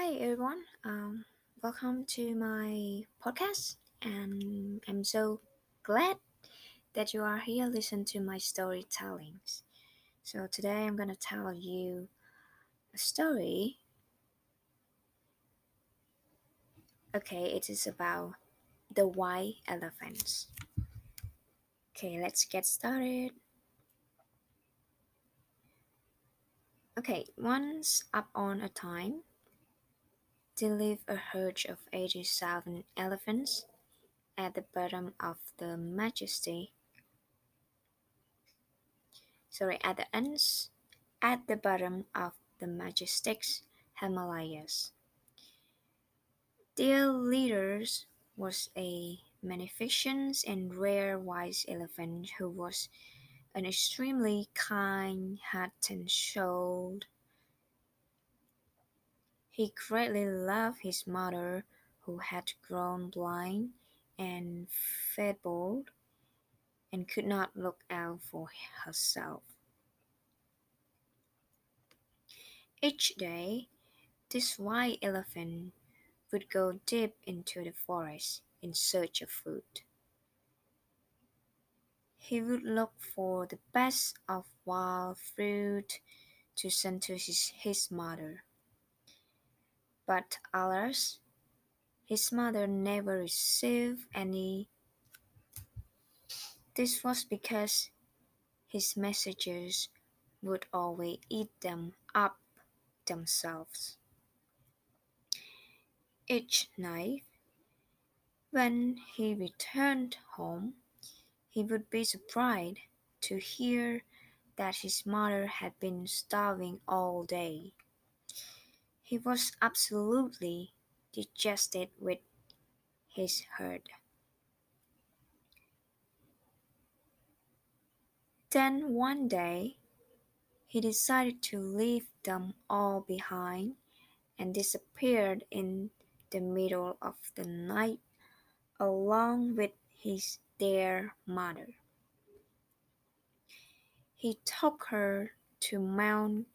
Hi everyone, um, welcome to my podcast, and I'm so glad that you are here listen to my storytellings. So today I'm gonna tell you a story. Okay, it is about the white elephants. Okay, let's get started. Okay, once upon a time, there lived a herd of eighty thousand elephants at the bottom of the Majesty. Sorry, at the ends, at the bottom of the majestic Himalayas. Their leader was a magnificent and rare white elephant who was an extremely kind-hearted soul. He greatly loved his mother, who had grown blind and feeble and could not look out for herself. Each day, this white elephant would go deep into the forest in search of food. He would look for the best of wild fruit to send to his, his mother. But alas, his mother never received any. This was because his messengers would always eat them up themselves. Each night, when he returned home, he would be surprised to hear that his mother had been starving all day. He was absolutely disgusted with his herd. Then one day, he decided to leave them all behind and disappeared in the middle of the night along with his dear mother. He took her to Mount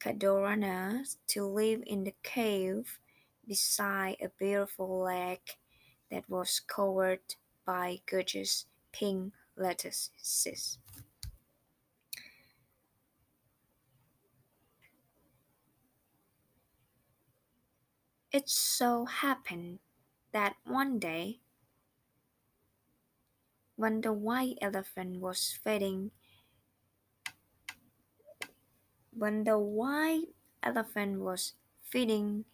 Cadorana to live in the cave beside a beautiful lake that was covered by gorgeous pink lettuces. It so happened that one day, when the white elephant was feeding, when the white elephant was feeding,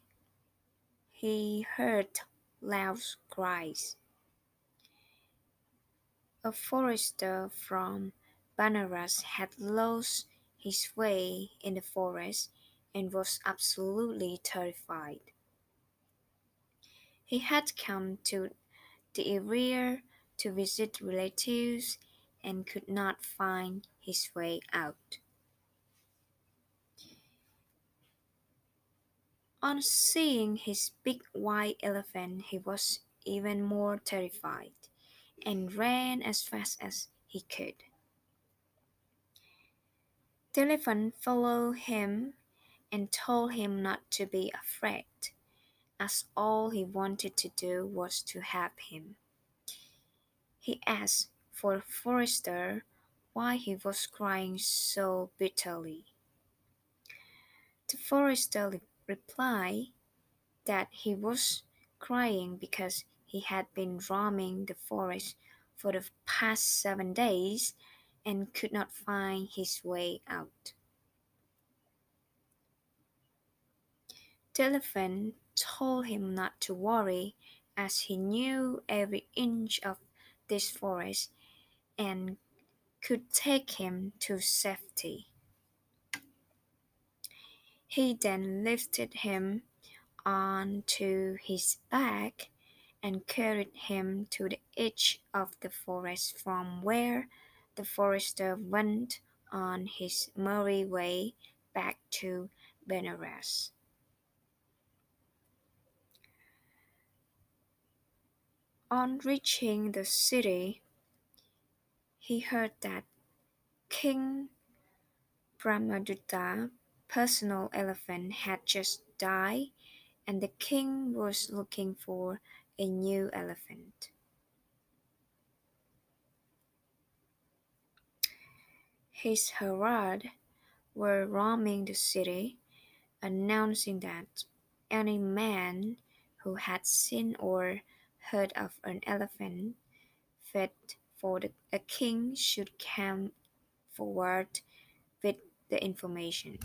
he heard loud cries. A forester from Banaras had lost his way in the forest and was absolutely terrified. He had come to the area to visit relatives and could not find his way out. On seeing his big white elephant, he was even more terrified and ran as fast as he could. The elephant followed him and told him not to be afraid as all he wanted to do was to help him. He asked for the forester why he was crying so bitterly. The forester replied that he was crying because he had been roaming the forest for the past seven days and could not find his way out. The elephant told him not to worry, as he knew every inch of this forest and could take him to safety. He then lifted him onto his back and carried him to the edge of the forest from where the forester went on his merry way back to Benares. On reaching the city, he heard that King Brahmadatta personal elephant had just died and the king was looking for a new elephant. His herald were roaming the city, announcing that any man who had seen or heard of an elephant fit for the, a king should come forward with the information.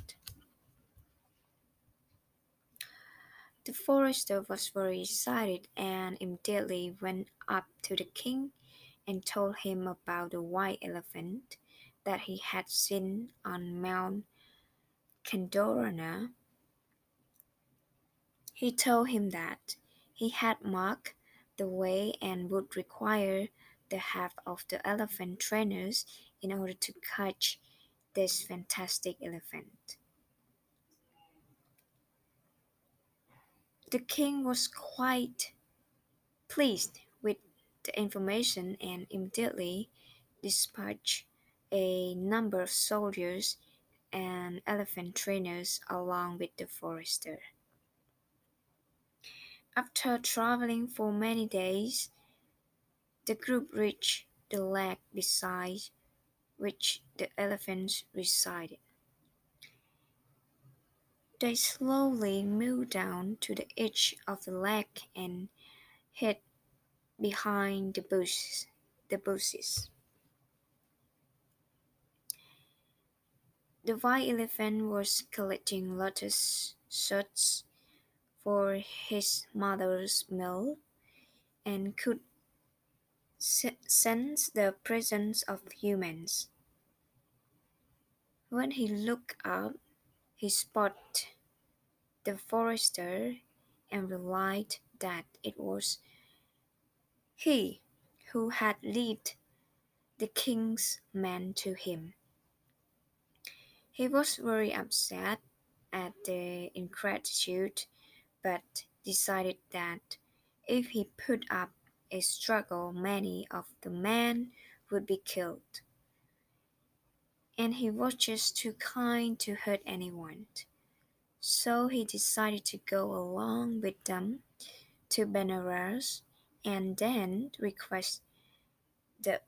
The forester was very excited and immediately went up to the king and told him about the white elephant that he had seen on Mount Kendorana. He told him that he had marked the way and would require the help of the elephant trainers in order to catch this fantastic elephant. The king was quite pleased with the information and immediately dispatched a number of soldiers and elephant trainers along with the forester. After traveling for many days, the group reached the lake beside which the elephants resided. They slowly moved down to the edge of the lake and hid behind the bushes. The bushes. The white elephant was collecting lotus shoots for his mother's milk and could sense the presence of humans. When he looked up, he spotted the forester and realized that it was he who had led the king's men to him. He was very upset at the ingratitude, but decided that if he put up a struggle, many of the men would be killed. And he was just too kind to hurt anyone. So he decided to go along with them to Benares and then request the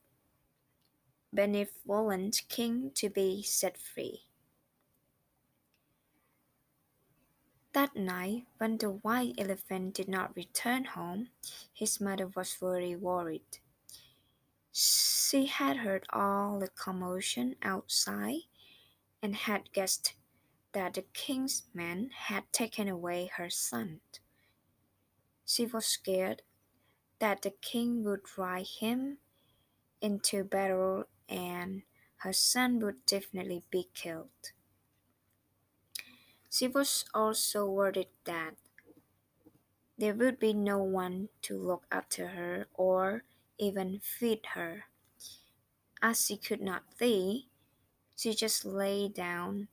benevolent king to be set free. That night, when the white elephant did not return home, his mother was very worried. She had heard all the commotion outside and had guessed that the king's men had taken away her son. She was scared that the king would ride him into battle and her son would definitely be killed. She was also worried that there would be no one to look after her or even feed her. As she could not flee, she just lay down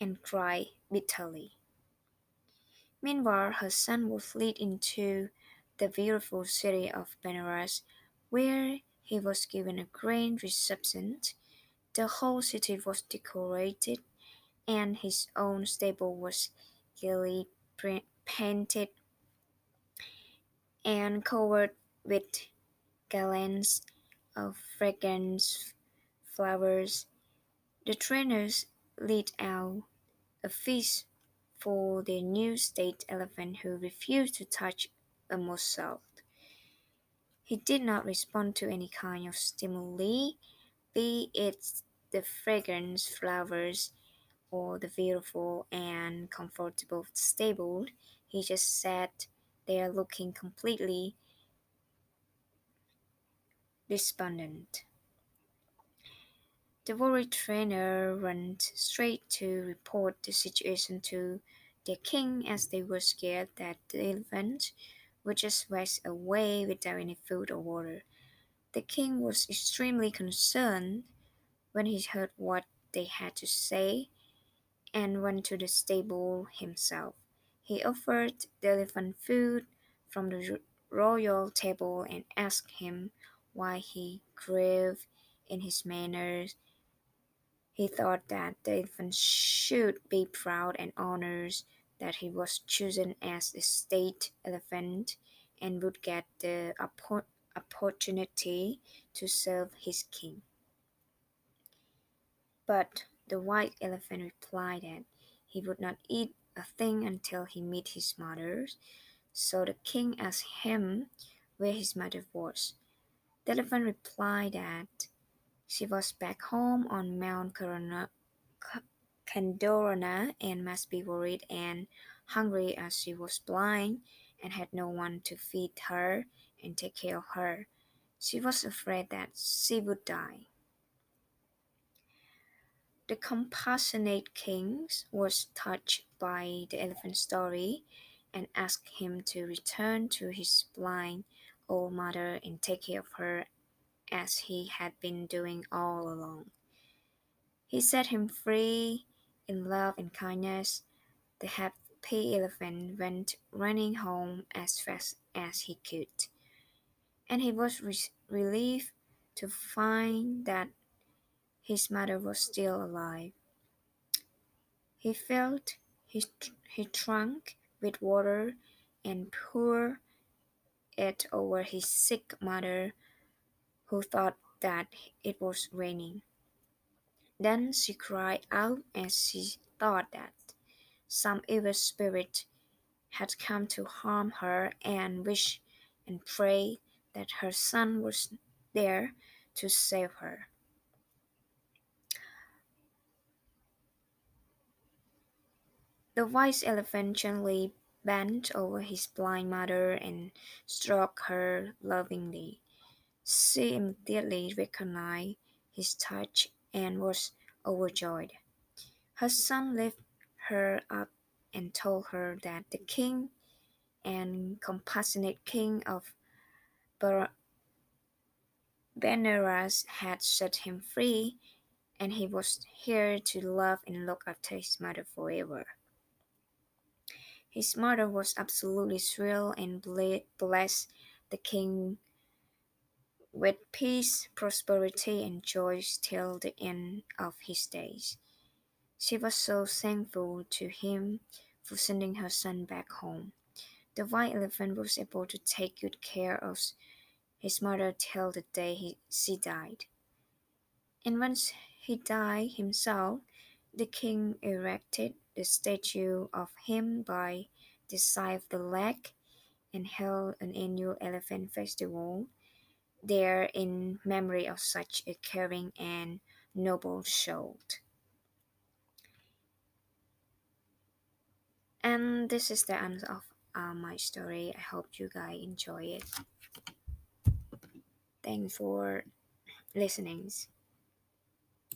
and cried bitterly. Meanwhile, her son was led into the beautiful city of Benares, where he was given a grand reception. The whole city was decorated and his own stable was gaily painted and covered with gallons of fragrant flowers. The trainers lead out a feast for the new state elephant who refused to touch a morsel. He did not respond to any kind of stimuli, be it the fragrant flowers or the beautiful and comfortable stable. He just sat there looking completely despondent. The worried trainer went straight to report the situation to their king as they were scared that the elephant would just waste away without any food or water. The king was extremely concerned when he heard what they had to say and went to the stable himself. He offered the elephant food from the royal table and asked him why he grieved in his manners. He thought that the elephant should be proud and honored that he was chosen as the state elephant and would get the opportunity to serve his king. But the white elephant replied that he would not eat a thing until he met his mother. So the king asked him where his mother was. The elephant replied that she was back home on Mount Corona, Kandorana and must be worried and hungry as she was blind and had no one to feed her and take care of her. She was afraid that she would die. The compassionate king was touched by the elephant's story and asked him to return to his blind old mother and take care of her as he had been doing all along. He set him free in love and kindness. The happy elephant went running home as fast as he could, and he was re- relieved to find that his mother was still alive. He filled his, his trunk with water and poured it over his sick mother who thought that it was raining. Then she cried out as she thought that some evil spirit had come to harm her and wished and prayed that her son was there to save her. The wise elephant gently bent over his blind mother and stroked her lovingly. She immediately recognized his touch and was overjoyed. Her son lifted her up and told her that the king and compassionate king of Benares had set him free, and he was here to love and look after his mother forever. His mother was absolutely thrilled and blessed the king with peace, prosperity, and joy till the end of his days. She was so thankful to him for sending her son back home. The white elephant was able to take good care of his mother till the day he, she died. And once he died himself, the king erected the statue of him by the side of the lake and held an annual elephant festival there in memory of such a caring and noble soul. And this is the end of uh, my story. I hope you guys enjoy it. Thanks for listening.